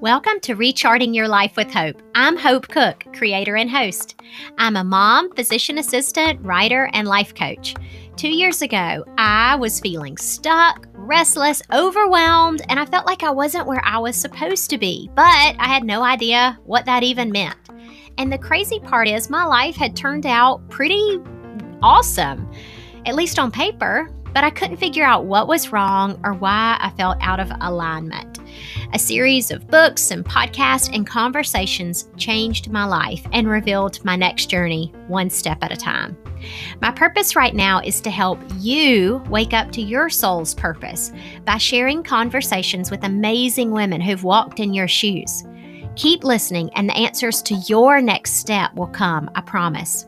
Welcome to Recharting Your Life with Hope. I'm Hope Cook, creator and host. I'm a mom, physician assistant, writer, and life coach. Two years ago, I was feeling stuck, restless, overwhelmed, and I felt like I wasn't where I was supposed to be, but I had no idea what that even meant. And the crazy part is, my life had turned out pretty awesome, at least on paper, but I couldn't figure out what was wrong or why I felt out of alignment. A series of books and podcasts and conversations changed my life and revealed my next journey one step at a time. My purpose right now is to help you wake up to your soul's purpose by sharing conversations with amazing women who've walked in your shoes. Keep listening, and the answers to your next step will come, I promise.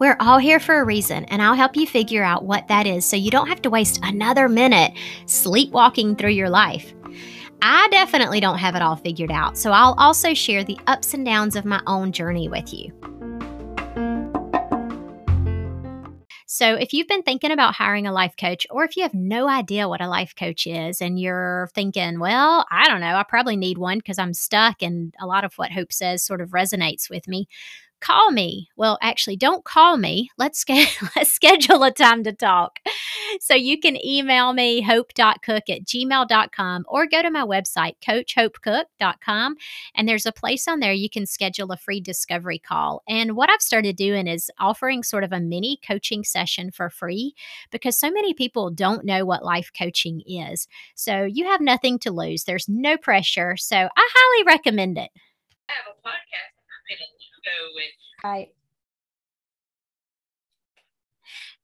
We're all here for a reason, and I'll help you figure out what that is so you don't have to waste another minute sleepwalking through your life. I definitely don't have it all figured out, so I'll also share the ups and downs of my own journey with you. So, if you've been thinking about hiring a life coach, or if you have no idea what a life coach is and you're thinking, well, I don't know, I probably need one because I'm stuck and a lot of what Hope says sort of resonates with me, call me. Well, actually, don't call me. Let's, let's schedule a time to talk. So you can email me, hope.cook at gmail.com, or go to my website, coachhopecook.com. And there's a place on there you can schedule a free discovery call. And what I've started doing is offering sort of a mini coaching session for free because so many people don't know what life coaching is. So you have nothing to lose, there's no pressure. So I highly recommend it. I have a podcast go with. Right.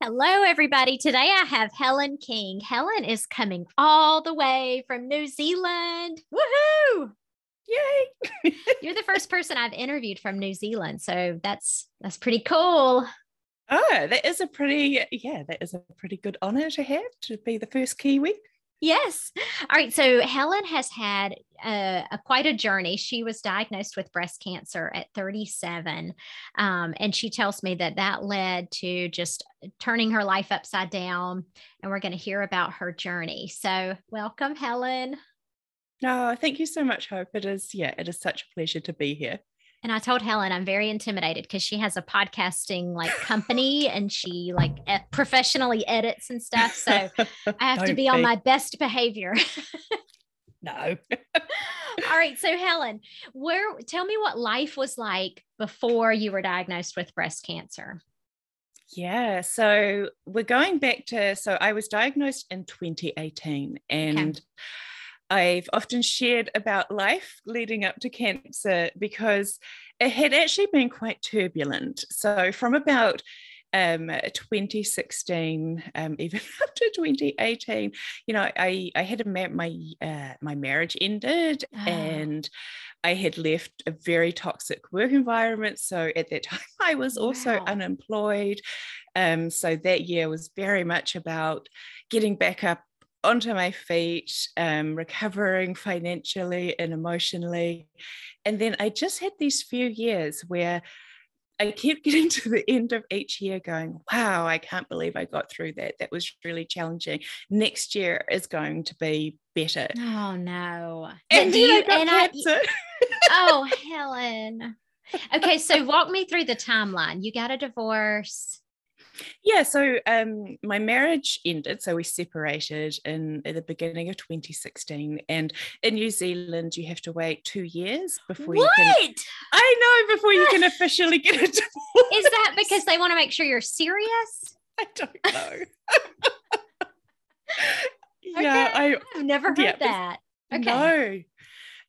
Hello, everybody. Today I have Helen King. Helen is coming all the way from New Zealand. Woohoo! Yay! You're the first person I've interviewed from New Zealand, so that's that's pretty cool. Oh, that is a pretty yeah, that is a pretty good honor to have to be the first Kiwi. Yes. All right. So Helen has had a, a, quite a journey. She was diagnosed with breast cancer at 37. Um, and she tells me that that led to just turning her life upside down. And we're going to hear about her journey. So, welcome, Helen. No, oh, thank you so much, Hope. It is, yeah, it is such a pleasure to be here. And I told Helen I'm very intimidated because she has a podcasting like company and she like professionally edits and stuff. So I have to be, be on my best behavior. no. All right. So Helen, where tell me what life was like before you were diagnosed with breast cancer. Yeah. So we're going back to so I was diagnosed in 2018 and okay I've often shared about life leading up to cancer because it had actually been quite turbulent. So, from about um, 2016, um, even up to 2018, you know, I, I had a ma- my uh, my marriage ended oh. and I had left a very toxic work environment. So at that time, I was also wow. unemployed. Um, so that year was very much about getting back up onto my feet, um, recovering financially and emotionally. And then I just had these few years where I kept getting to the end of each year going, wow, I can't believe I got through that. That was really challenging. Next year is going to be better. Oh, no. And, you, I and I, oh, Helen. Okay, so walk me through the timeline. You got a divorce yeah, so um, my marriage ended. So we separated in at the beginning of 2016. And in New Zealand, you have to wait two years before what? you can. I know, before you can officially get a divorce. Is that because they want to make sure you're serious? I don't know. yeah, okay. I, I've never heard yeah, that. Okay. No,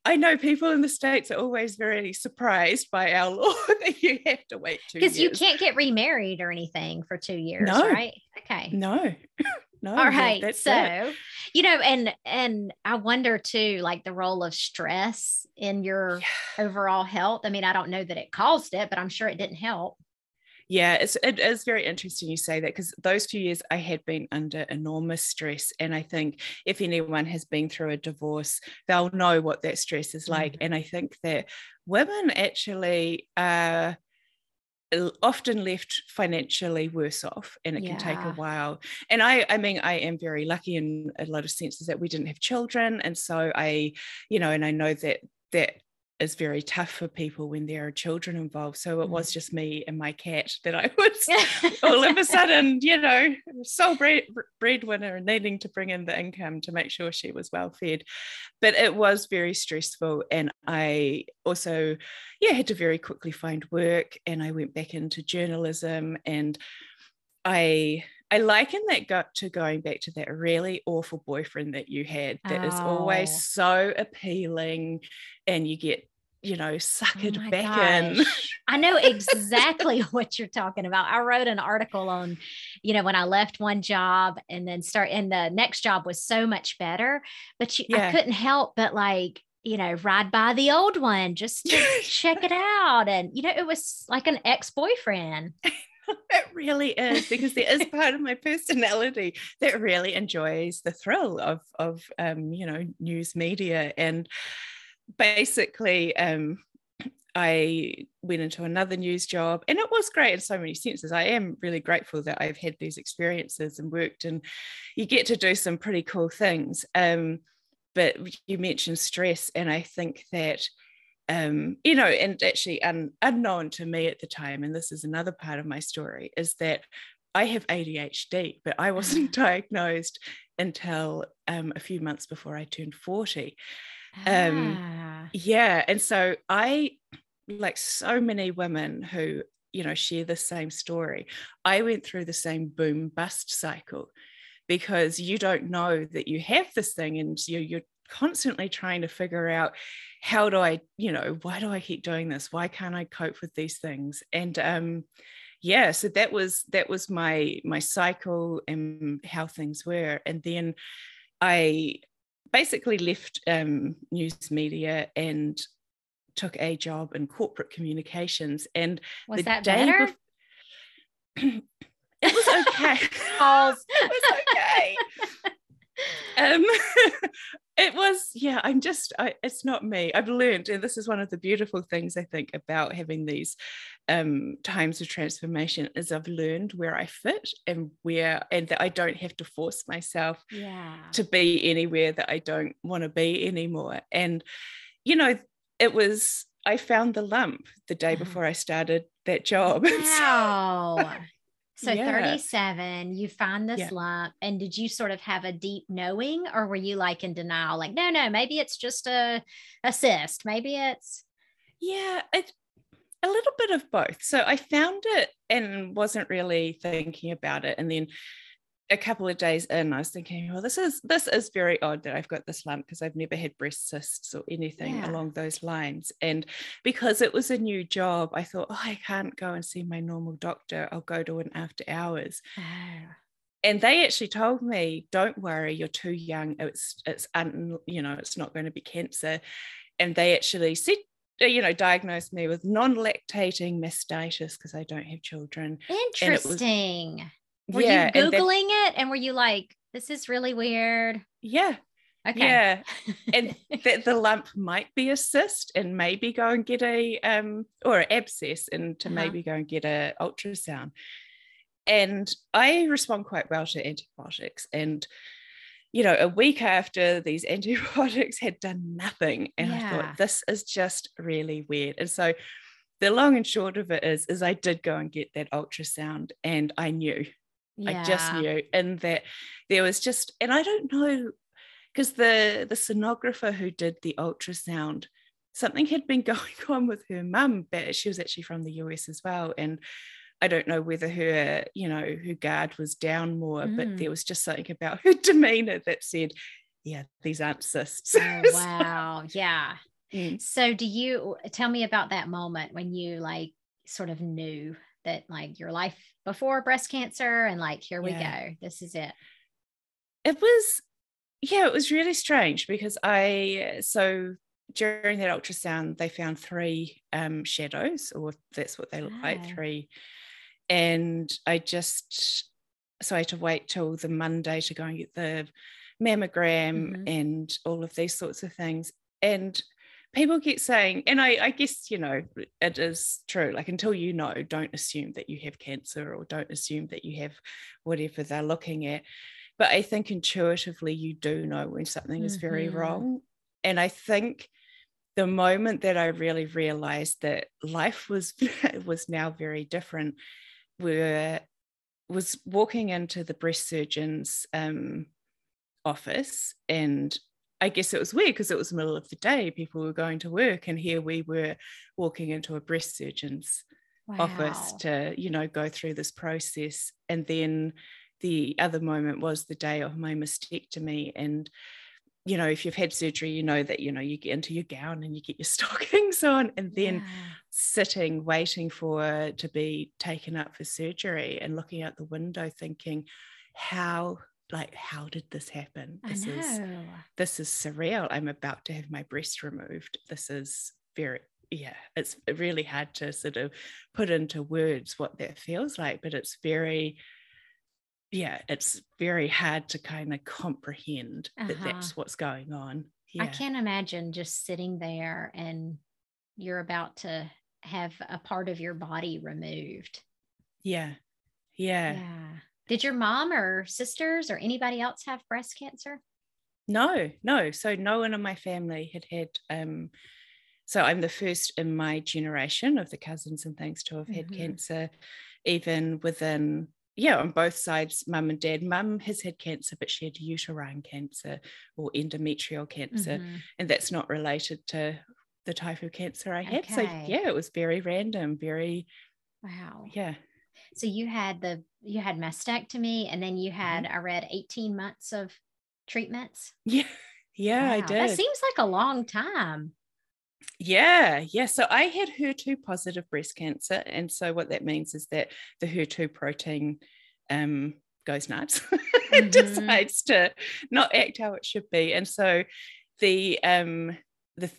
I know people in the States are always very surprised by our law that you have to wait two Because you can't get remarried or anything for two years, no. right? Okay. No. No, all right so it. you know and and i wonder too like the role of stress in your yeah. overall health i mean i don't know that it caused it but i'm sure it didn't help yeah, it's it is very interesting you say that because those few years I had been under enormous stress, and I think if anyone has been through a divorce, they'll know what that stress is like. Mm-hmm. And I think that women actually are often left financially worse off and it yeah. can take a while and i i mean i am very lucky in a lot of senses that we didn't have children and so i you know and i know that that is very tough for people when there are children involved. So it was mm. just me and my cat that I was all of a sudden, you know, sole bread, breadwinner and needing to bring in the income to make sure she was well fed. But it was very stressful. And I also, yeah, had to very quickly find work and I went back into journalism and I I liken that got to going back to that really awful boyfriend that you had That oh. is always oh. so appealing and you get you know, suckered oh back gosh. in. I know exactly what you're talking about. I wrote an article on, you know, when I left one job and then start, and the next job was so much better, but you, yeah. I couldn't help but like, you know, ride by the old one just to check it out. And, you know, it was like an ex boyfriend. it really is because there is part of my personality that really enjoys the thrill of of um, you know news media and basically, um, I went into another news job and it was great in so many senses. I am really grateful that I've had these experiences and worked, and you get to do some pretty cool things. Um, but you mentioned stress, and I think that. Um, you know, and actually un, unknown to me at the time, and this is another part of my story, is that I have ADHD, but I wasn't diagnosed until um, a few months before I turned 40. Um, ah. yeah. And so I, like so many women who, you know, share the same story, I went through the same boom bust cycle because you don't know that you have this thing and you're, you're constantly trying to figure out how do I, you know, why do I keep doing this? Why can't I cope with these things? And um, yeah, so that was that was my my cycle and how things were. And then I basically left um, news media and took a job in corporate communications. And was the that day better? It was okay. it was okay. um, it was yeah i'm just I, it's not me i've learned and this is one of the beautiful things i think about having these um, times of transformation is i've learned where i fit and where and that i don't have to force myself yeah. to be anywhere that i don't want to be anymore and you know it was i found the lump the day uh-huh. before i started that job wow so yeah. 37, you find this yeah. lump, and did you sort of have a deep knowing, or were you like in denial? Like, no, no, maybe it's just a, a cyst. Maybe it's. Yeah, it, a little bit of both. So I found it and wasn't really thinking about it. And then a couple of days in, I was thinking, well, this is this is very odd that I've got this lump because I've never had breast cysts or anything yeah. along those lines. And because it was a new job, I thought, oh, I can't go and see my normal doctor. I'll go to an after hours. Oh. And they actually told me, don't worry, you're too young. It's it's un, you know, it's not going to be cancer. And they actually said uh, you know, diagnosed me with non-lactating mastitis because I don't have children. Interesting. Were yeah, you Googling and it and were you like, this is really weird? Yeah. Okay. Yeah. and that the lump might be a cyst and maybe go and get a um or an abscess and to uh-huh. maybe go and get a ultrasound. And I respond quite well to antibiotics. And you know, a week after these antibiotics had done nothing. And yeah. I thought, this is just really weird. And so the long and short of it is, is I did go and get that ultrasound and I knew yeah. I just knew, and that there was just, and I don't know, because the the sonographer who did the ultrasound, something had been going on with her mum, but she was actually from the US as well, and I don't know whether her, you know, her guard was down more, mm. but there was just something about her demeanor that said, yeah, these aren't cysts. Oh, wow. so, yeah. Mm. So do you tell me about that moment when you like sort of knew that like your life before breast cancer and like here we yeah. go this is it it was yeah it was really strange because i so during that ultrasound they found three um, shadows or that's what they look oh. like ah. three and i just so i had to wait till the monday to go and get the mammogram mm-hmm. and all of these sorts of things and people keep saying, and I, I guess, you know, it is true. Like until you know, don't assume that you have cancer or don't assume that you have whatever they're looking at. But I think intuitively you do know when something mm-hmm. is very mm-hmm. wrong. And I think the moment that I really realized that life was was now very different, were was walking into the breast surgeon's um, office and I guess it was weird because it was the middle of the day. People were going to work, and here we were walking into a breast surgeon's wow. office to, you know, go through this process. And then the other moment was the day of my mastectomy. And, you know, if you've had surgery, you know that, you know, you get into your gown and you get your stockings on, and then yeah. sitting, waiting for to be taken up for surgery and looking out the window thinking, how like how did this happen? This is this is surreal. I'm about to have my breast removed. This is very yeah it's really hard to sort of put into words what that feels like but it's very yeah it's very hard to kind of comprehend uh-huh. that that's what's going on. Yeah. i can't imagine just sitting there and you're about to have a part of your body removed. Yeah. Yeah. Yeah did your mom or sisters or anybody else have breast cancer? No, no. So no one in my family had had. Um, so I'm the first in my generation of the cousins and things to have had mm-hmm. cancer, even within yeah, on both sides, mum and dad. Mum has had cancer, but she had uterine cancer or endometrial cancer, mm-hmm. and that's not related to the type of cancer I had. Okay. So yeah, it was very random, very wow. Yeah. So you had the you had mastectomy and then you had mm-hmm. I read 18 months of treatments. Yeah. Yeah, wow. I did. That seems like a long time. Yeah, yeah. So I had HER2 positive breast cancer. And so what that means is that the HER2 protein um, goes nuts mm-hmm. decides to not act how it should be. And so the um, the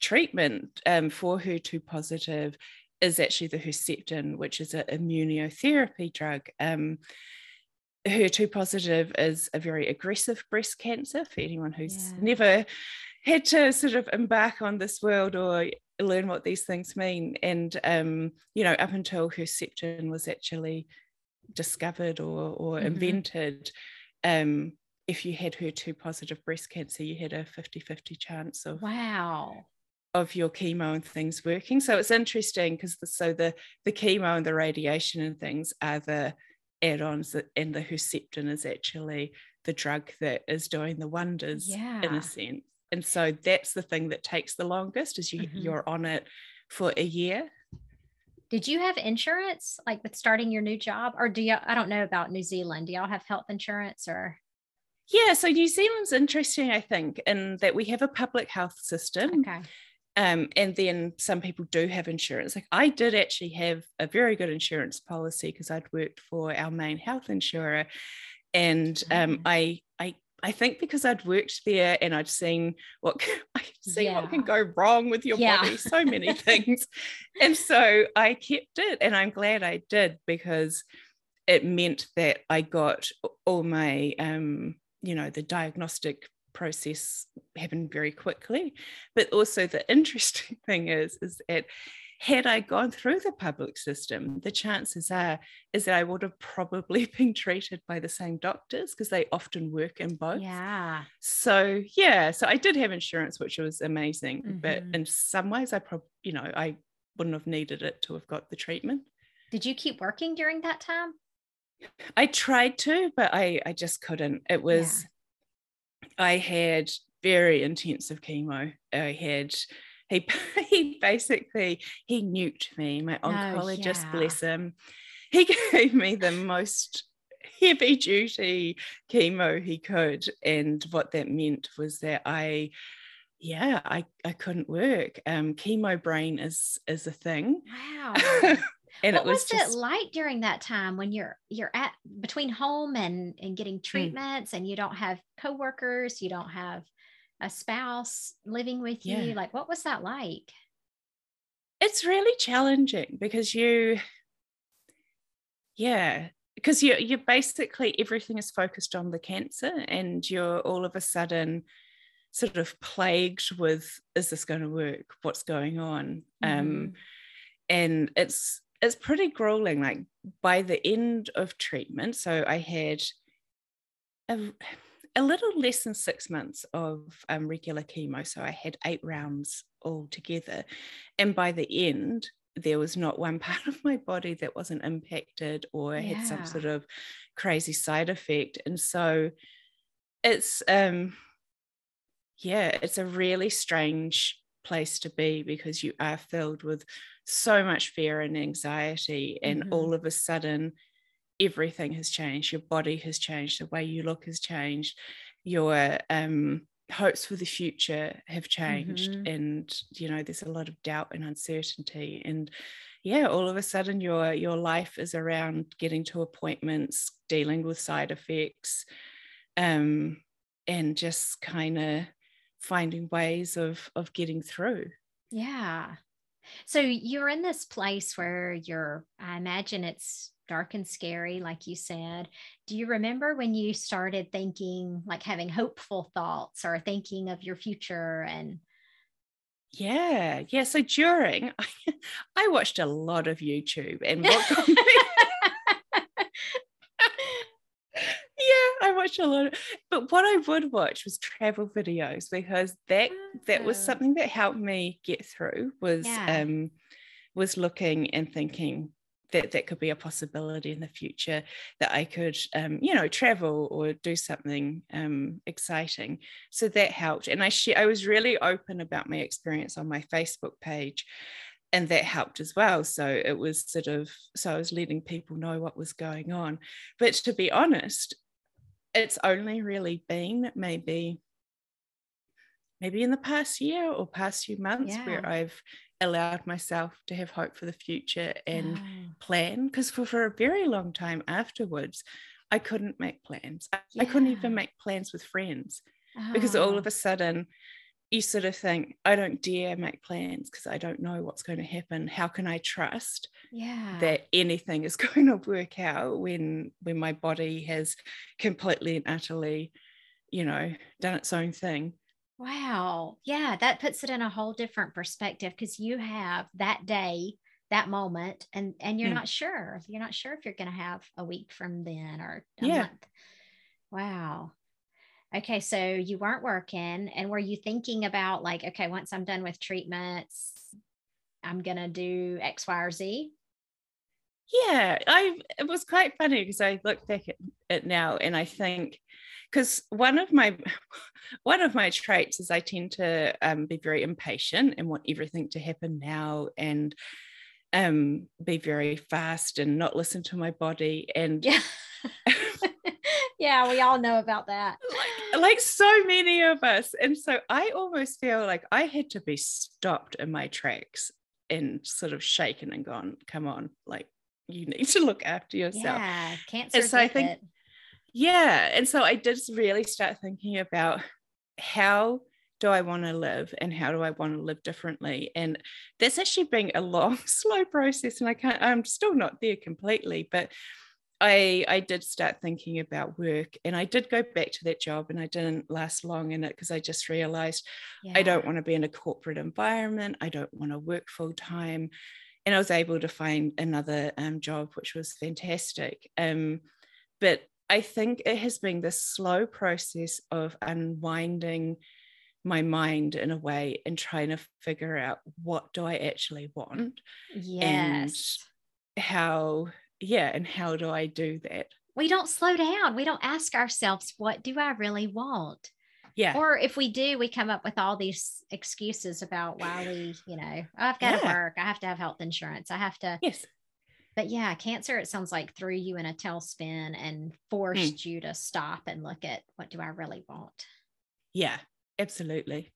treatment um, for HER2 positive is actually the Herceptin, which is an immunotherapy drug. Um, HER2 positive is a very aggressive breast cancer for anyone who's yeah. never had to sort of embark on this world or learn what these things mean. And, um, you know, up until Herceptin was actually discovered or, or mm-hmm. invented, um, if you had HER2 positive breast cancer, you had a 50 50 chance of wow of your chemo and things working. So it's interesting because the, so the the chemo and the radiation and things are the add-ons that, and the Herceptin is actually the drug that is doing the wonders yeah. in a sense. And so that's the thing that takes the longest is you mm-hmm. you're on it for a year. Did you have insurance like with starting your new job or do you I don't know about New Zealand. Do y'all have health insurance or yeah, so New Zealand's interesting, I think, in that we have a public health system. Okay. Um, and then some people do have insurance. Like I did actually have a very good insurance policy because I'd worked for our main health insurer, and um, mm. I I I think because I'd worked there and I'd seen what I see yeah. what can go wrong with your yeah. body, so many things, and so I kept it, and I'm glad I did because it meant that I got all my um, you know the diagnostic process happened very quickly. But also the interesting thing is, is that had I gone through the public system, the chances are is that I would have probably been treated by the same doctors because they often work in both. Yeah. So yeah, so I did have insurance, which was amazing. Mm-hmm. But in some ways, I probably, you know, I wouldn't have needed it to have got the treatment. Did you keep working during that time? I tried to, but I I just couldn't. It was I had very intensive chemo. I had he he basically he nuked me. My oh, oncologist, oh, yeah. bless him, he gave me the most heavy duty chemo he could, and what that meant was that I yeah i i couldn't work um chemo brain is is a thing wow and what it was, was just... it like during that time when you're you're at between home and and getting hmm. treatments mm. and you don't have coworkers you don't have a spouse living with you like what was that like it's really challenging because you yeah because you you basically everything is focused on the cancer and you're all of a sudden sort of plagued with is this going to work what's going on um, mm-hmm. um and it's it's pretty grueling like by the end of treatment. So i had a, a little less than six months of um, regular chemo. So i had eight rounds all together and by the end there was not one part of my body that wasn't impacted or yeah. had some sort of crazy side effect. And so it's um yeah, it's a really strange place to be because you are filled with so much fear and anxiety, and mm-hmm. all of a sudden, everything has changed. Your body has changed, the way you look has changed, your um, hopes for the future have changed, mm-hmm. and you know there's a lot of doubt and uncertainty, and yeah, all of a sudden your your life is around getting to appointments, dealing with side effects, um, and just kind of finding ways of of getting through. Yeah. So you're in this place where you're i imagine it's dark and scary like you said. Do you remember when you started thinking like having hopeful thoughts or thinking of your future and yeah. Yeah. So during i watched a lot of youtube and what got me I watch a lot of, but what I would watch was travel videos because that that was ah. something that helped me get through was yeah. um was looking and thinking that that could be a possibility in the future that I could um, you know travel or do something um, exciting so that helped and I sh- I was really open about my experience on my Facebook page and that helped as well so it was sort of so I was letting people know what was going on but to be honest it's only really been maybe maybe in the past year or past few months yeah. where I've allowed myself to have hope for the future and plan because for, for a very long time afterwards I couldn't make plans. Yeah. I couldn't even make plans with friends oh. because all ah. of a sudden you sort of think, I don't dare make plans because I don't know what's going to happen. How can I trust yeah. that anything is going to work out when when my body has completely and utterly, you know, done its own thing? Wow. Yeah, that puts it in a whole different perspective because you have that day, that moment, and and you're mm. not sure. You're not sure if you're going to have a week from then or a yeah. month. Wow okay, so you weren't working, and were you thinking about like, okay, once I'm done with treatments, I'm gonna do X, Y, or Z? Yeah, I it was quite funny because I look back at it now and I think because one of my one of my traits is I tend to um, be very impatient and want everything to happen now and um, be very fast and not listen to my body and yeah. yeah, we all know about that. Like, like so many of us. And so I almost feel like I had to be stopped in my tracks and sort of shaken and gone, come on, like you need to look after yourself. Yeah, cancer. And so I think, it. yeah. And so I did really start thinking about how do I want to live and how do I want to live differently? And that's actually been a long, slow process. And I can't, I'm still not there completely, but I I did start thinking about work and I did go back to that job and I didn't last long in it because I just realized yeah. I don't want to be in a corporate environment. I don't want to work full time. And I was able to find another um, job, which was fantastic. Um, but I think it has been this slow process of unwinding my mind in a way and trying to figure out what do I actually want. Yes. And how yeah and how do i do that? We don't slow down. We don't ask ourselves what do i really want? Yeah. Or if we do we come up with all these excuses about why we you know oh, i've got to yeah. work. I have to have health insurance. I have to yes. But yeah cancer it sounds like threw you in a tailspin and forced mm. you to stop and look at what do i really want? Yeah absolutely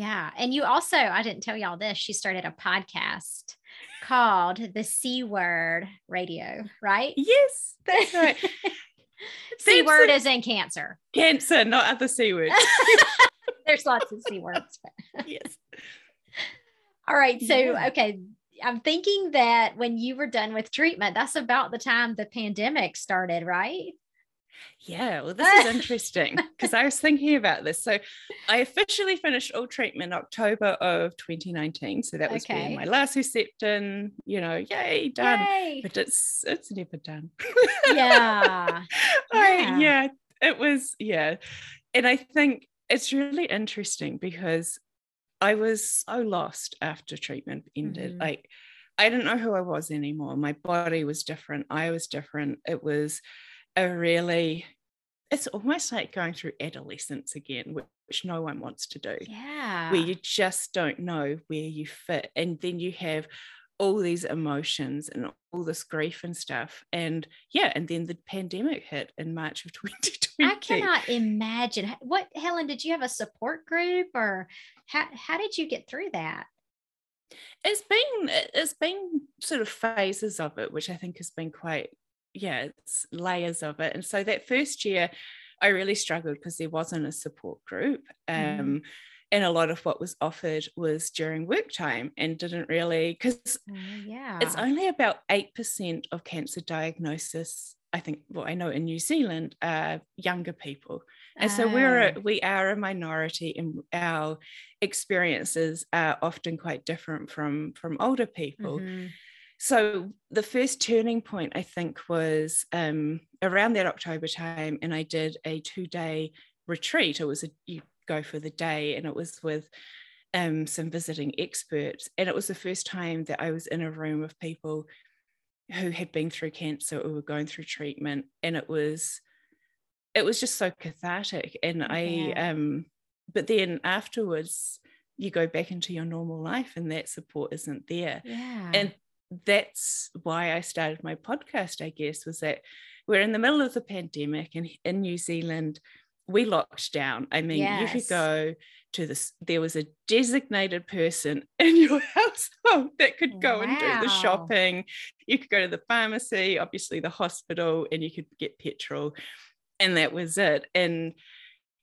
yeah. And you also, I didn't tell y'all this, she started a podcast called The C Word Radio, right? Yes, that's right. C word is in cancer. Cancer, not other C words. There's lots of C words. yes. All right. So, yeah. okay. I'm thinking that when you were done with treatment, that's about the time the pandemic started, right? Yeah, well, this is interesting because I was thinking about this. So, I officially finished all treatment October of 2019. So that was okay. my last Herceptin. You know, yay, done. Yay. But it's it's never done. Yeah. I, yeah. yeah, it was. Yeah, and I think it's really interesting because I was so lost after treatment ended. Mm-hmm. Like, I didn't know who I was anymore. My body was different. I was different. It was a really it's almost like going through adolescence again which no one wants to do. Yeah. where you just don't know where you fit and then you have all these emotions and all this grief and stuff and yeah and then the pandemic hit in march of 2020 i cannot imagine. What helen did you have a support group or how, how did you get through that? It's been it's been sort of phases of it which i think has been quite yeah, it's layers of it. And so that first year, I really struggled because there wasn't a support group. Mm-hmm. Um, mm. And a lot of what was offered was during work time and didn't really, because oh, yeah. it's only about 8% of cancer diagnosis. I think, well, I know in New Zealand, uh, younger people. And so we're a, ah. we are a minority and our experiences are often quite different from from older people. Mm-hmm so the first turning point i think was um, around that october time and i did a two day retreat. It was a you go for the day and it was with um, some visiting experts. And it was the first time that i was in a room of people who had been through cancer or were going through treatment and it was it was just so cathartic. And i um but then afterwards you go back into your normal life and that support isn't there. Yeah. and that's why I started my podcast, I guess, was that we're in the middle of the pandemic and in New Zealand, we locked down. I mean, yes. you could go to this, there was a designated person in your household that could go wow. and do the shopping. You could go to the pharmacy, obviously the hospital, and you could get petrol. And that was it. And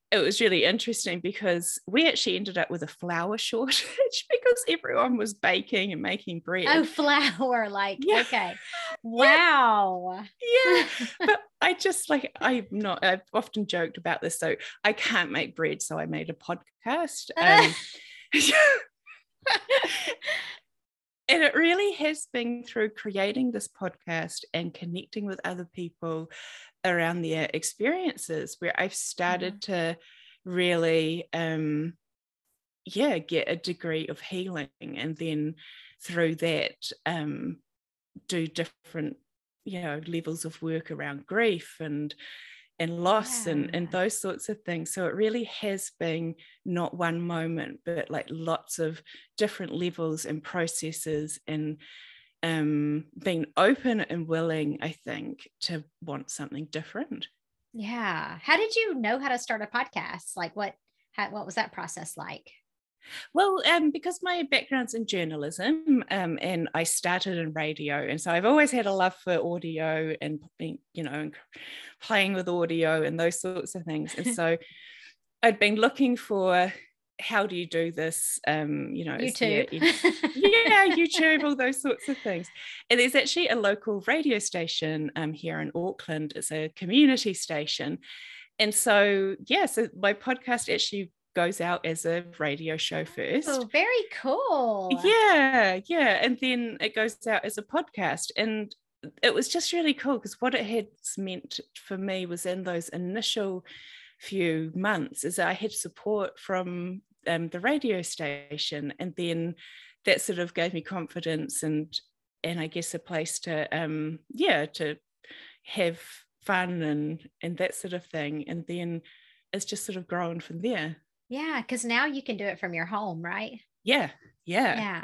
it was really interesting because we actually ended up with a flour shortage because everyone was baking and making bread. Oh, flour, like yeah. okay. Wow. Yeah. but I just like I'm not I've often joked about this. So I can't make bread. So I made a podcast. Um, and it really has been through creating this podcast and connecting with other people around their experiences where I've started mm-hmm. to really um yeah get a degree of healing and then through that um do different you know levels of work around grief and and loss yeah. and and those sorts of things so it really has been not one moment but like lots of different levels and processes and um, being open and willing, I think, to want something different. Yeah. How did you know how to start a podcast? Like what how, what was that process like? Well, um, because my background's in journalism, um, and I started in radio, and so I've always had a love for audio and you know, playing with audio and those sorts of things. And so I'd been looking for how do you do this? Um, you know, YouTube. There, yeah, YouTube, all those sorts of things. And there's actually a local radio station um, here in Auckland. It's a community station. And so, yeah, so my podcast actually goes out as a radio show first. Oh, very cool. Yeah, yeah. And then it goes out as a podcast. And it was just really cool because what it had meant for me was in those initial few months is that I had support from um, the radio station, and then that sort of gave me confidence and and I guess a place to um, yeah to have fun and and that sort of thing, and then it's just sort of grown from there. Yeah, because now you can do it from your home, right? Yeah, yeah, yeah.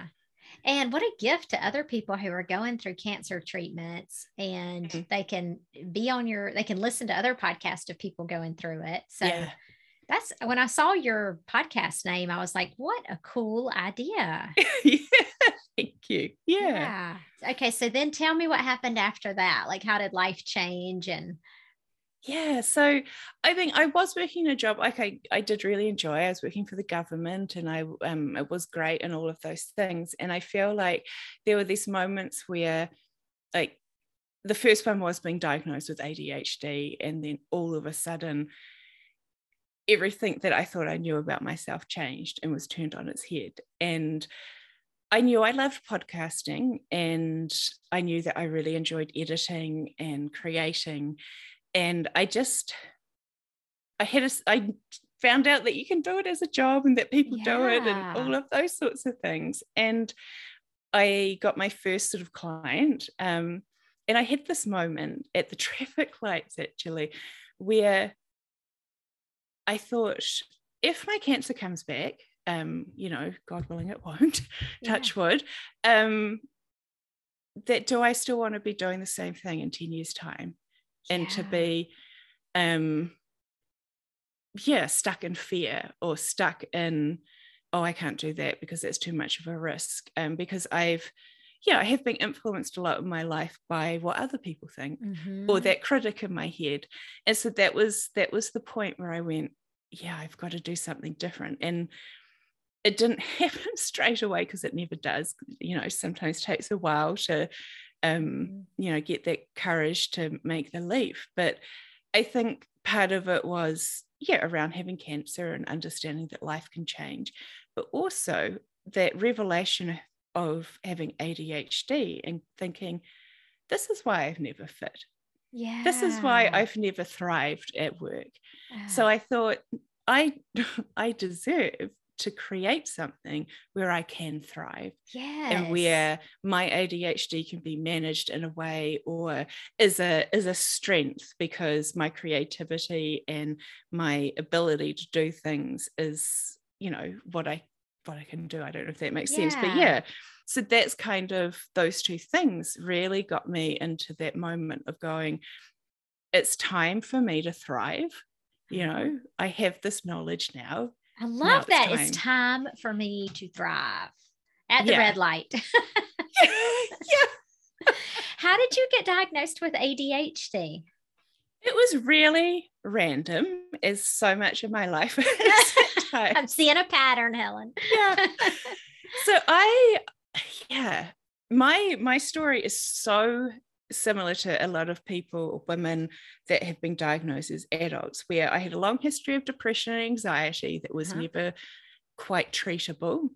And what a gift to other people who are going through cancer treatments and mm-hmm. they can be on your, they can listen to other podcasts of people going through it. So yeah that's when I saw your podcast name, I was like, what a cool idea. yeah, thank you. Yeah. yeah. Okay. So then tell me what happened after that. Like, how did life change? And yeah, so I think I was working a job like I, I did really enjoy. I was working for the government and I um it was great and all of those things. And I feel like there were these moments where like the first one was being diagnosed with ADHD. And then all of a sudden, everything that I thought I knew about myself changed and was turned on its head. And I knew I loved podcasting and I knew that I really enjoyed editing and creating. And I just, I had a, I found out that you can do it as a job and that people yeah. do it and all of those sorts of things. And I got my first sort of client. Um, and I had this moment at the traffic lights actually where I thought, if my cancer comes back, um, you know, God willing it won't, touch yeah. wood, um, that do I still want to be doing the same thing in 10 years' time? Yeah. And to be um yeah, stuck in fear or stuck in, oh, I can't do that because that's too much of a risk. Um, because I've yeah, I have been influenced a lot in my life by what other people think mm-hmm. or that critic in my head. And so that was that was the point where I went, yeah, I've got to do something different. And it didn't happen straight away because it never does. You know, sometimes takes a while to um, mm-hmm. you know, get that courage to make the leap. But I think part of it was, yeah, around having cancer and understanding that life can change, but also that revelation of having ADHD and thinking, this is why I've never fit. Yeah. This is why I've never thrived at work. So I thought I I deserve to create something where I can thrive. Yeah. And where my ADHD can be managed in a way or is a is a strength because my creativity and my ability to do things is, you know, what I what I can do. I don't know if that makes yeah. sense, but yeah. So that's kind of those two things really got me into that moment of going, it's time for me to thrive. You mm-hmm. know, I have this knowledge now. I love that. It's time. it's time for me to thrive at the yeah. red light. yeah. How did you get diagnosed with ADHD? It was really random, as so much of my life. I'm seeing a pattern, Helen. yeah. So I, yeah, my my story is so similar to a lot of people, women that have been diagnosed as adults, where I had a long history of depression and anxiety that was uh-huh. never quite treatable.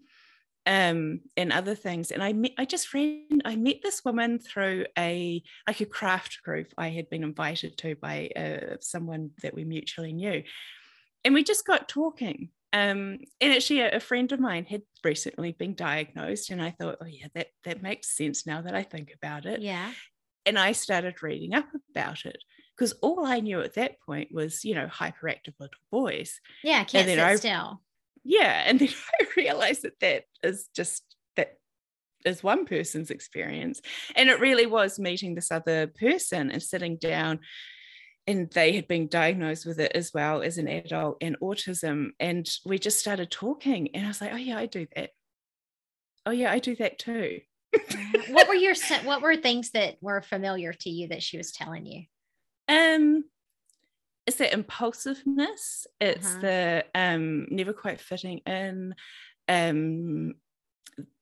Um, and other things. And I met, I just ran, I met this woman through a like a craft group I had been invited to by uh, someone that we mutually knew, and we just got talking. Um, and actually, a, a, friend of mine had recently been diagnosed, and I thought, oh yeah, that that makes sense now that I think about it. Yeah. And I started reading up about it because all I knew at that point was, you know, hyperactive little boys. Yeah, can't sit I, still. Yeah, and then I realized that that is just that is one person's experience, and it really was meeting this other person and sitting down and they had been diagnosed with it as well as an adult and autism and we just started talking and i was like oh yeah i do that oh yeah i do that too what were your what were things that were familiar to you that she was telling you? Um it's the impulsiveness, it's uh-huh. the um never quite fitting in, um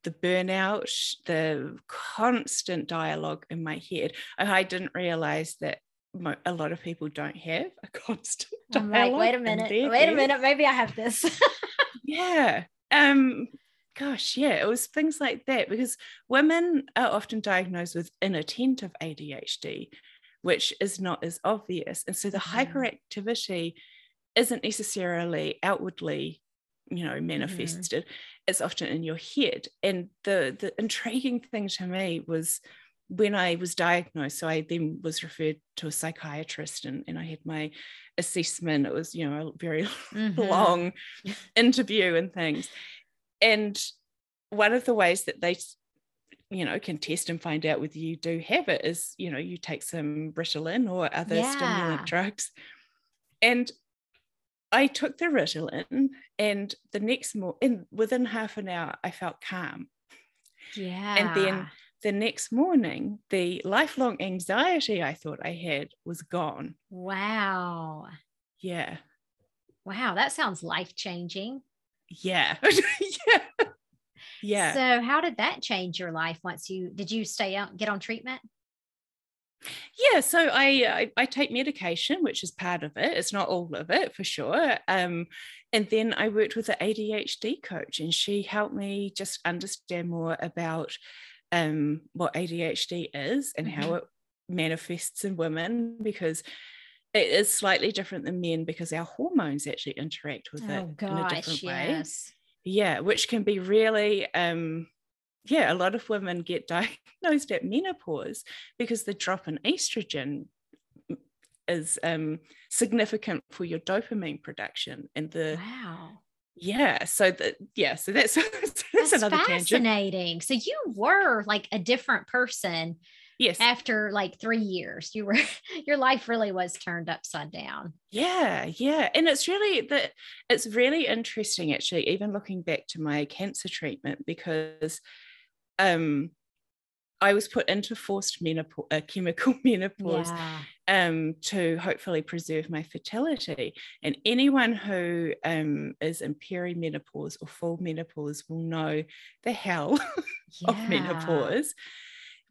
the burnout, the constant dialogue in my head. I didn't realize that a lot of people don't have a constant I'm like, wait a minute, wait a minute, maybe I have this. yeah. Um, gosh, yeah, it was things like that because women are often diagnosed with inattentive ADHD, which is not as obvious. And so the mm-hmm. hyperactivity isn't necessarily outwardly, you know, mm-hmm. manifested. Mm-hmm. It's often in your head. And the the intriguing thing to me was when I was diagnosed, so I then was referred to a psychiatrist and, and I had my assessment. It was, you know, a very mm-hmm. long interview and things and one of the ways that they you know can test and find out whether you do have it is you know you take some ritalin or other yeah. stimulant drugs. And i took the ritalin and the next morning within half an hour i felt calm. Yeah and then the next morning the lifelong anxiety i thought i had was gone. Wow. Yeah. Wow that sounds life changing yeah yeah yeah so how did that change your life once you did you stay out get on treatment Yeah, so I, I, I take medication, which is part of it. It's not all of it for sure. Um, and then I worked with an ADHD coach, and she helped me just understand more about um, what ADHD is and mm-hmm. how it manifests in women because it is slightly different than men because our hormones actually interact with oh, it gosh, in a different yes. way. Yeah, which can be really um, yeah, a lot of women get diagnosed at menopause because the drop in estrogen is um, significant for your dopamine production and the wow yeah so that yeah so that's that's, that's another fascinating tangent. so you were like a different person yes after like three years you were your life really was turned upside down yeah yeah and it's really that it's really interesting actually even looking back to my cancer treatment because um I was put into forced menopause, uh, chemical menopause, yeah. um, to hopefully preserve my fertility. And anyone who um, is in perimenopause or full menopause will know the hell yeah. of menopause.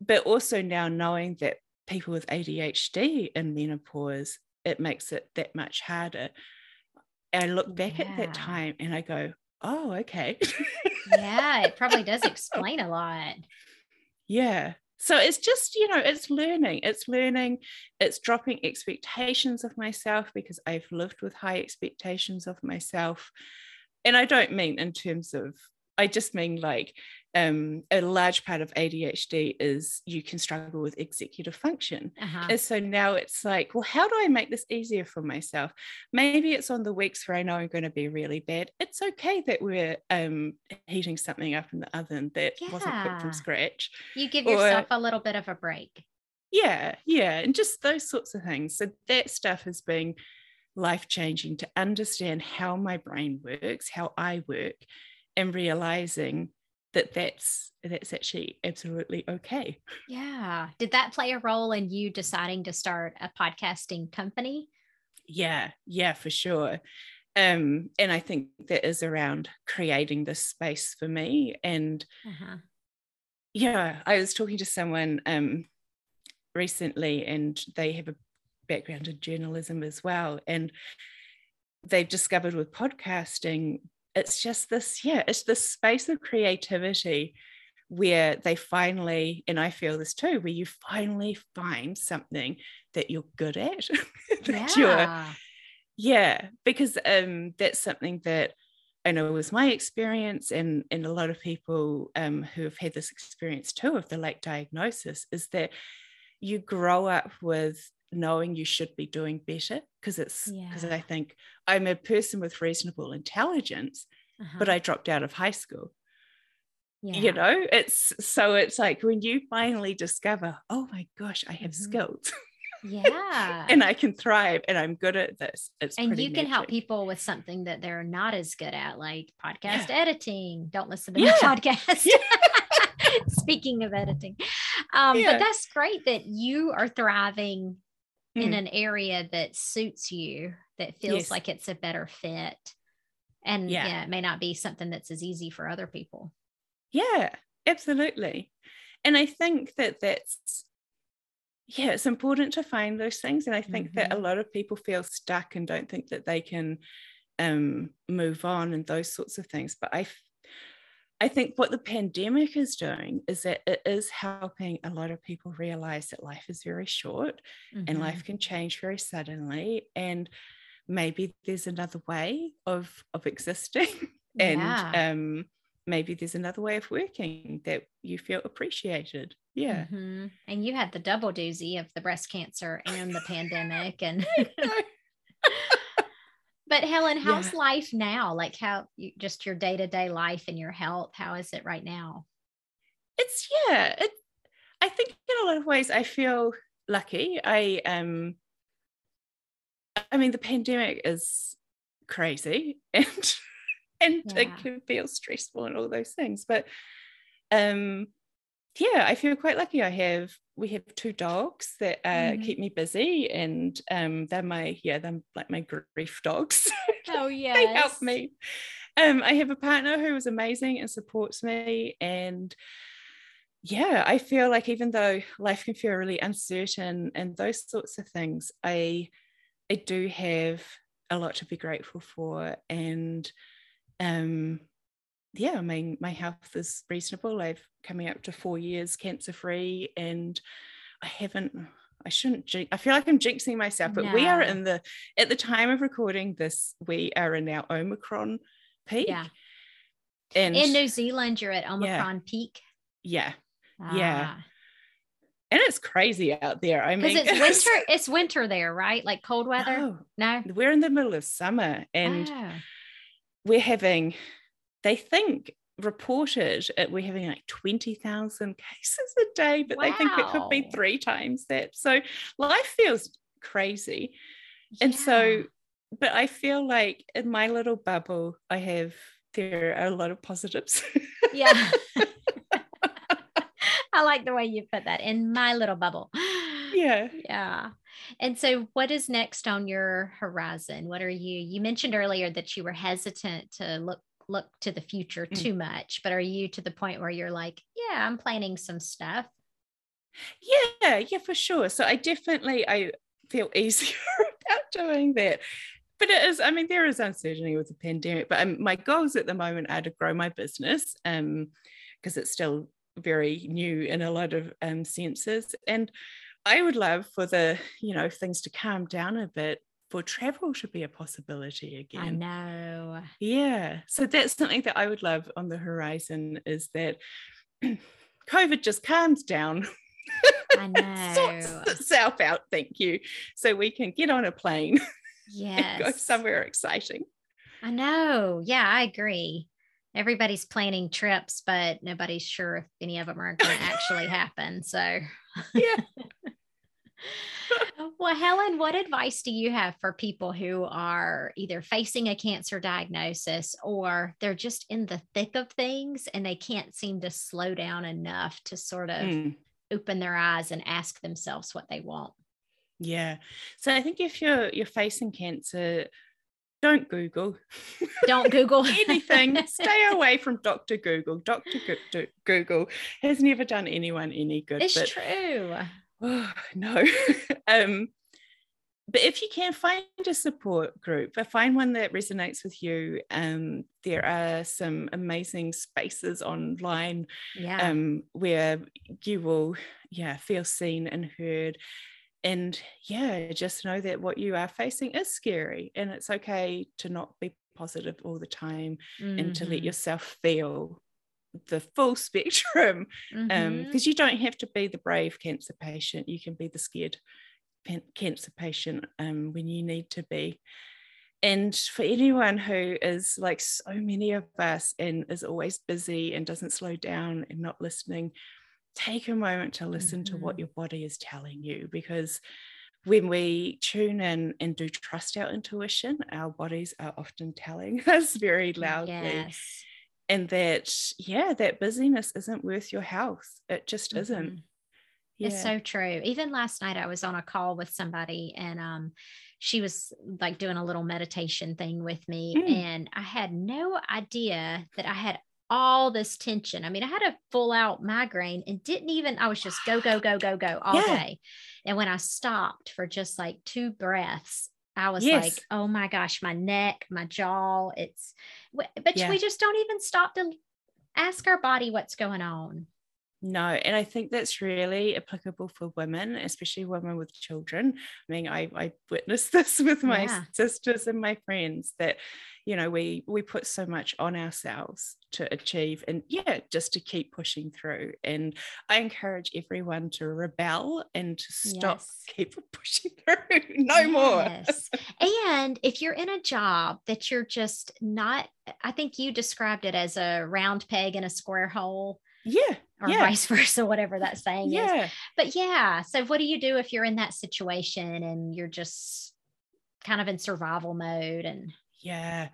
But also now knowing that people with ADHD in menopause, it makes it that much harder. I look back yeah. at that time and I go, oh, okay. yeah, it probably does explain a lot. Yeah. So it's just, you know, it's learning. It's learning. It's dropping expectations of myself because I've lived with high expectations of myself. And I don't mean in terms of, I just mean like um, a large part of ADHD is you can struggle with executive function. Uh-huh. And so now it's like, well, how do I make this easier for myself? Maybe it's on the weeks where I know I'm going to be really bad. It's okay that we're um, heating something up in the oven that yeah. wasn't cooked from scratch. You give yourself or, a little bit of a break. Yeah, yeah. And just those sorts of things. So that stuff has been life changing to understand how my brain works, how I work, and realizing that that's that's actually absolutely okay. Yeah. Did that play a role in you deciding to start a podcasting company? Yeah. Yeah for sure. Um and i think that is around creating this space for me and uh-huh. yeah i was talking to someone um recently and they have a background in journalism as well and they've discovered with podcasting it's just this, yeah, it's this space of creativity where they finally, and I feel this too, where you finally find something that you're good at. that yeah. you're yeah, because um that's something that I know was my experience and and a lot of people um who have had this experience too of the late diagnosis is that you grow up with knowing you should be doing better because it's because yeah. I think I'm a person with reasonable intelligence, uh-huh. but I dropped out of high school. Yeah. You know, it's so it's like when you finally discover, oh my gosh, I have mm-hmm. skills. Yeah. and I can thrive and I'm good at this. It's and you can magic. help people with something that they're not as good at, like podcast yeah. editing. Don't listen to yeah. my podcast. Speaking of editing. Um, but that's great that you are thriving mm. in an area that suits you, that feels yes. like it's a better fit. And yeah. yeah, it may not be something that's as easy for other people. Yeah, absolutely. And I think that that's, yeah, it's important to find those things. And I think mm-hmm. that a mm-hmm. lot of people feel stuck and don't think that they can um, move on and those sorts of things. But I I think what the pandemic is doing is that it is helping a lot of people realize that life is very short mm-hmm. and life can change very suddenly. And maybe there's another way of, of existing. and yeah. um, maybe there's another way of working that you feel appreciated. Yeah. Mm-hmm. And you had the double doozy of the breast cancer and the pandemic. And But Helen, how's yeah. life now? Like how you just your day-to-day life and your health, how is it right now? It's yeah, it I think in a lot of ways I feel lucky. I um I mean the pandemic is crazy and and yeah. it can feel stressful and all those things. But um yeah, I feel quite lucky. I have we have two dogs that uh, mm-hmm. keep me busy, and um, they're my yeah, they're like my grief dogs. Oh yeah, they help me. Um, I have a partner who is amazing and supports me, and yeah, I feel like even though life can feel really uncertain and those sorts of things, I I do have a lot to be grateful for. And um yeah, I mean my health is reasonable. I've coming up to four years cancer free and I haven't I shouldn't jinx, I feel like I'm jinxing myself, but no. we are in the at the time of recording this, we are in our Omicron peak. Yeah. And in New Zealand, you're at Omicron yeah. peak. Yeah. Ah. Yeah. And it's crazy out there. I mean, it's winter. It's winter there, right? Like cold weather. No, no? we're in the middle of summer, and oh. we're having. They think reported it, we're having like 20,000 cases a day, but wow. they think it could be three times that. So life feels crazy. Yeah. And so, but I feel like in my little bubble, I have, there are a lot of positives. Yeah. I like the way you put that in my little bubble. Yeah. Yeah. And so what is next on your horizon? What are you you mentioned earlier that you were hesitant to look look to the future mm. too much, but are you to the point where you're like, yeah, I'm planning some stuff? Yeah, yeah, for sure. So I definitely I feel easier about doing that. But it is, I mean, there is uncertainty with the pandemic, but um, my goals at the moment are to grow my business um, because it's still very new in a lot of um, senses. And I would love for the, you know, things to calm down a bit for travel should be a possibility again. I know. Yeah. So that's something that I would love on the horizon is that COVID just calms down. I know. sorts itself out, thank you. So we can get on a plane. Yes. go somewhere exciting. I know. Yeah, I agree. Everybody's planning trips, but nobody's sure if any of them are going to actually happen. So, yeah. Well, Helen, what advice do you have for people who are either facing a cancer diagnosis or they're just in the thick of things and they can't seem to slow down enough to sort of mm. open their eyes and ask themselves what they want? Yeah. So I think if you're you're facing cancer, don't Google. Don't Google anything. Stay away from Dr. Google. Dr. Google has never done anyone any good. It's true oh, no. um, but if you can find a support group, find one that resonates with you. Um, there are some amazing spaces online yeah. um, where you will, yeah, feel seen and heard. And yeah, just know that what you are facing is scary, and it's okay to not be positive all the time mm-hmm. and to let mm-hmm. yourself feel the full spectrum because um, mm-hmm. um, you don't have to be the brave cancer patient you can be the scared cancer patient um, when you need to be and for anyone who is like so many of us and is always busy and doesn't slow down and not listening take a moment to listen mm-hmm. to what mm-hmm. your body is telling you because when we tune in and do trust our intuition our bodies are often telling us very loudly yes and that yeah that busyness isn't worth your health it just mm-hmm. isn't yeah. it's so true even last night i was on a call with somebody and um she was like doing a little meditation thing with me mm. and i had no idea that i had all this tension i mean i had a full out migraine and didn't even i was just go go go go go all yeah. day and when i stopped for just like two breaths I was yes. like, oh my gosh, my neck, my jaw, it's, but yeah. we just don't even stop to ask our body what's going on. No, and I think that's really applicable for women, especially women with children. I mean, I, I witnessed this with my yeah. sisters and my friends that, you know, we we put so much on ourselves to achieve and yeah, just to keep pushing through. And I encourage everyone to rebel and to stop yes. keep pushing through. no yes. more. and if you're in a job that you're just not, I think you described it as a round peg in a square hole yeah. Or yeah. vice versa, whatever that saying yeah. is. But yeah. So what do you do if you're in that situation and you're just kind of in survival mode and yeah.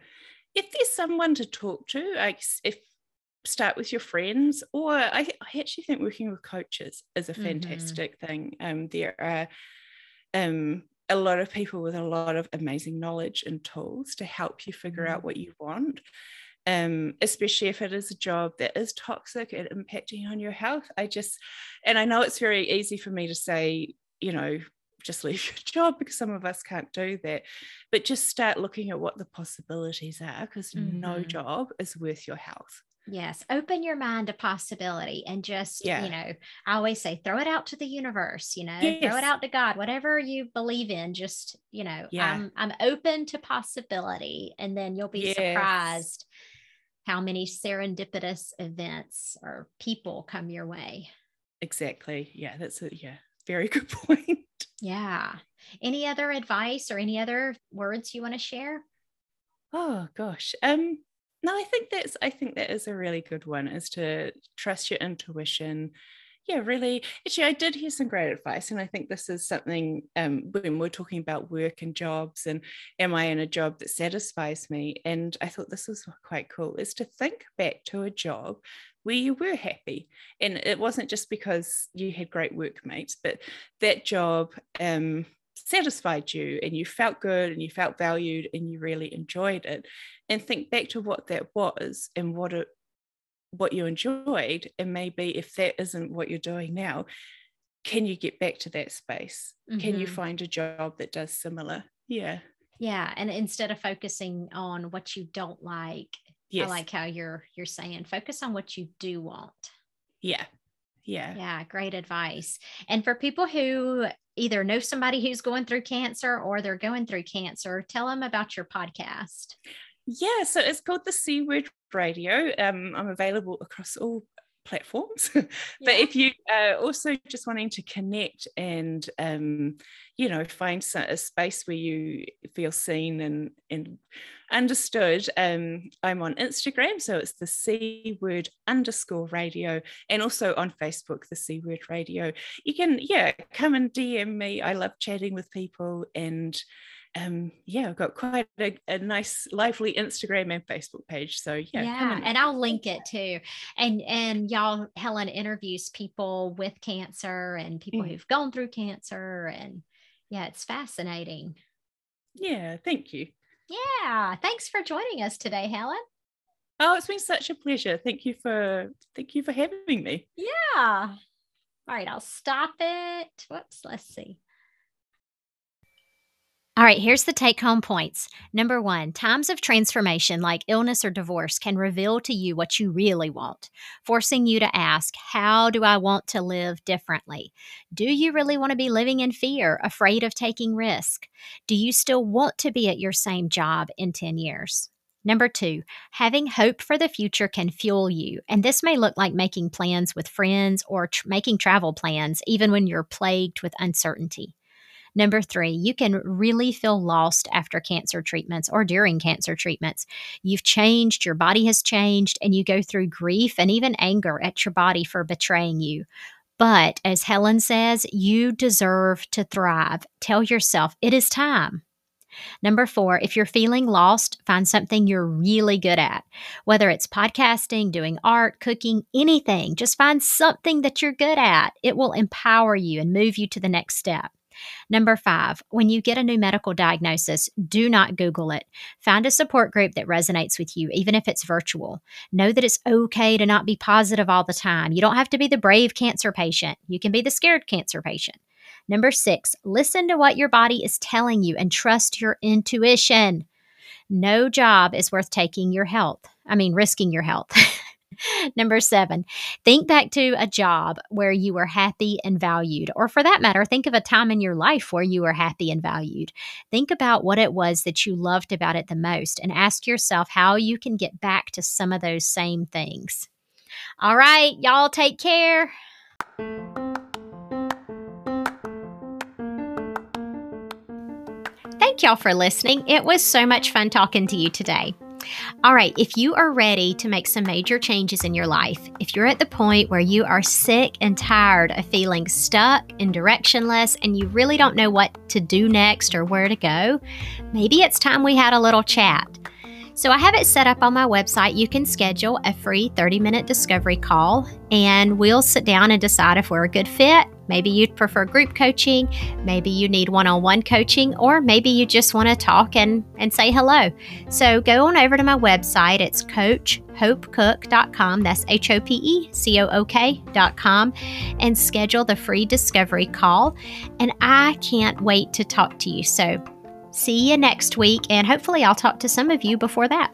If there's someone to talk to, like if start with your friends or I, I actually think working with coaches is a mm-hmm. fantastic mm-hmm. thing. Um there are um a lot of people with a lot of amazing knowledge and tools to help you figure mm-hmm. out what you want um, especially if it is a job that is toxic and impacting on your health. I just, and I know it's very easy for me to say, you know, just leave your job because some of us can't do that. But just start looking at what the possibilities are because mm-hmm. no job is worth your health. Yes, open your mind to possibility and just, yeah. you know, I always say throw it out to the universe, you know, yes. throw it out to God, whatever you believe in, just, you know, yeah. I'm I'm open to possibility and then you'll be yes. surprised how many serendipitous events or people come your way. Exactly. Yeah, that's a yeah, very good point. Yeah. Any other advice or any other words you want to share? Oh gosh. Um no, I think that's I think that is a really good one is to trust your intuition. Yeah, really. Actually, I did hear some great advice, and I think this is something um, when we're talking about work and jobs, and am I in a job that satisfies me? And I thought this was quite cool: is to think back to a job where you were happy, and it wasn't just because you had great workmates, but that job um, satisfied you and you felt good and you felt valued and you really enjoyed it and think back to what that was and what it what you enjoyed and maybe if that isn't what you're doing now can you get back to that space? Mm-hmm. can you mm-hmm. find a job that does similar? Yeah. Yeah and instead of focusing on what you don't like yes. i like how you're you're saying focus on what you do want. Yeah. Yeah. Yeah great advice. And for people who either know somebody who's going through cancer or they're going through cancer tell them about your podcast yeah so it's called the c word radio. Um, i'm available across all platforms. But yeah. if you are also just wanting to connect and um, you know find a space where you feel seen and and understood um, i'm on instagram so it's the c word underscore radio and also on facebook the c word radio. You can yeah come and dm me. I love chatting with people and um, yeah, I've got quite a, a, nice, lively Instagram and Facebook page. So yeah, yeah, and I'll link it too. And and y'all, Helen interviews people with cancer and people mm. who've gone through cancer, and yeah, it's fascinating. Yeah, thank you. Yeah, thanks for joining us today, Helen. Oh, it's been such a pleasure. Thank you for thank you for having me. Yeah. All right, I'll stop it. Whoops, let's see. All right, here's the take home points. Number one, times of transformation like illness or divorce can reveal to you what you really want, forcing you to ask, How do I want to live differently? Do you really want to be living in fear, afraid of taking risk? Do you still want to be at your same job in 10 years? Number two, having hope for the future can fuel you. And this may look like making plans with friends or tr- making travel plans, even when you're plagued with uncertainty. Number three, you can really feel lost after cancer treatments or during cancer treatments. You've changed, your body has changed, and you go through grief and even anger at your body for betraying you. But as Helen says, you deserve to thrive. Tell yourself it is time. Number four, if you're feeling lost, find something you're really good at. Whether it's podcasting, doing art, cooking, anything, just find something that you're good at. It will empower you and move you to the next step. Number five, when you get a new medical diagnosis, do not Google it. Find a support group that resonates with you, even if it's virtual. Know that it's okay to not be positive all the time. You don't have to be the brave cancer patient, you can be the scared cancer patient. Number six, listen to what your body is telling you and trust your intuition. No job is worth taking your health. I mean, risking your health. Number seven, think back to a job where you were happy and valued, or for that matter, think of a time in your life where you were happy and valued. Think about what it was that you loved about it the most and ask yourself how you can get back to some of those same things. All right, y'all take care. Thank y'all for listening. It was so much fun talking to you today. All right, if you are ready to make some major changes in your life, if you're at the point where you are sick and tired of feeling stuck and directionless and you really don't know what to do next or where to go, maybe it's time we had a little chat. So I have it set up on my website. You can schedule a free 30 minute discovery call and we'll sit down and decide if we're a good fit Maybe you'd prefer group coaching, maybe you need one on one coaching, or maybe you just want to talk and, and say hello. So go on over to my website. It's coachhopecook.com. That's H O P E C O O K.com and schedule the free discovery call. And I can't wait to talk to you. So see you next week, and hopefully, I'll talk to some of you before that.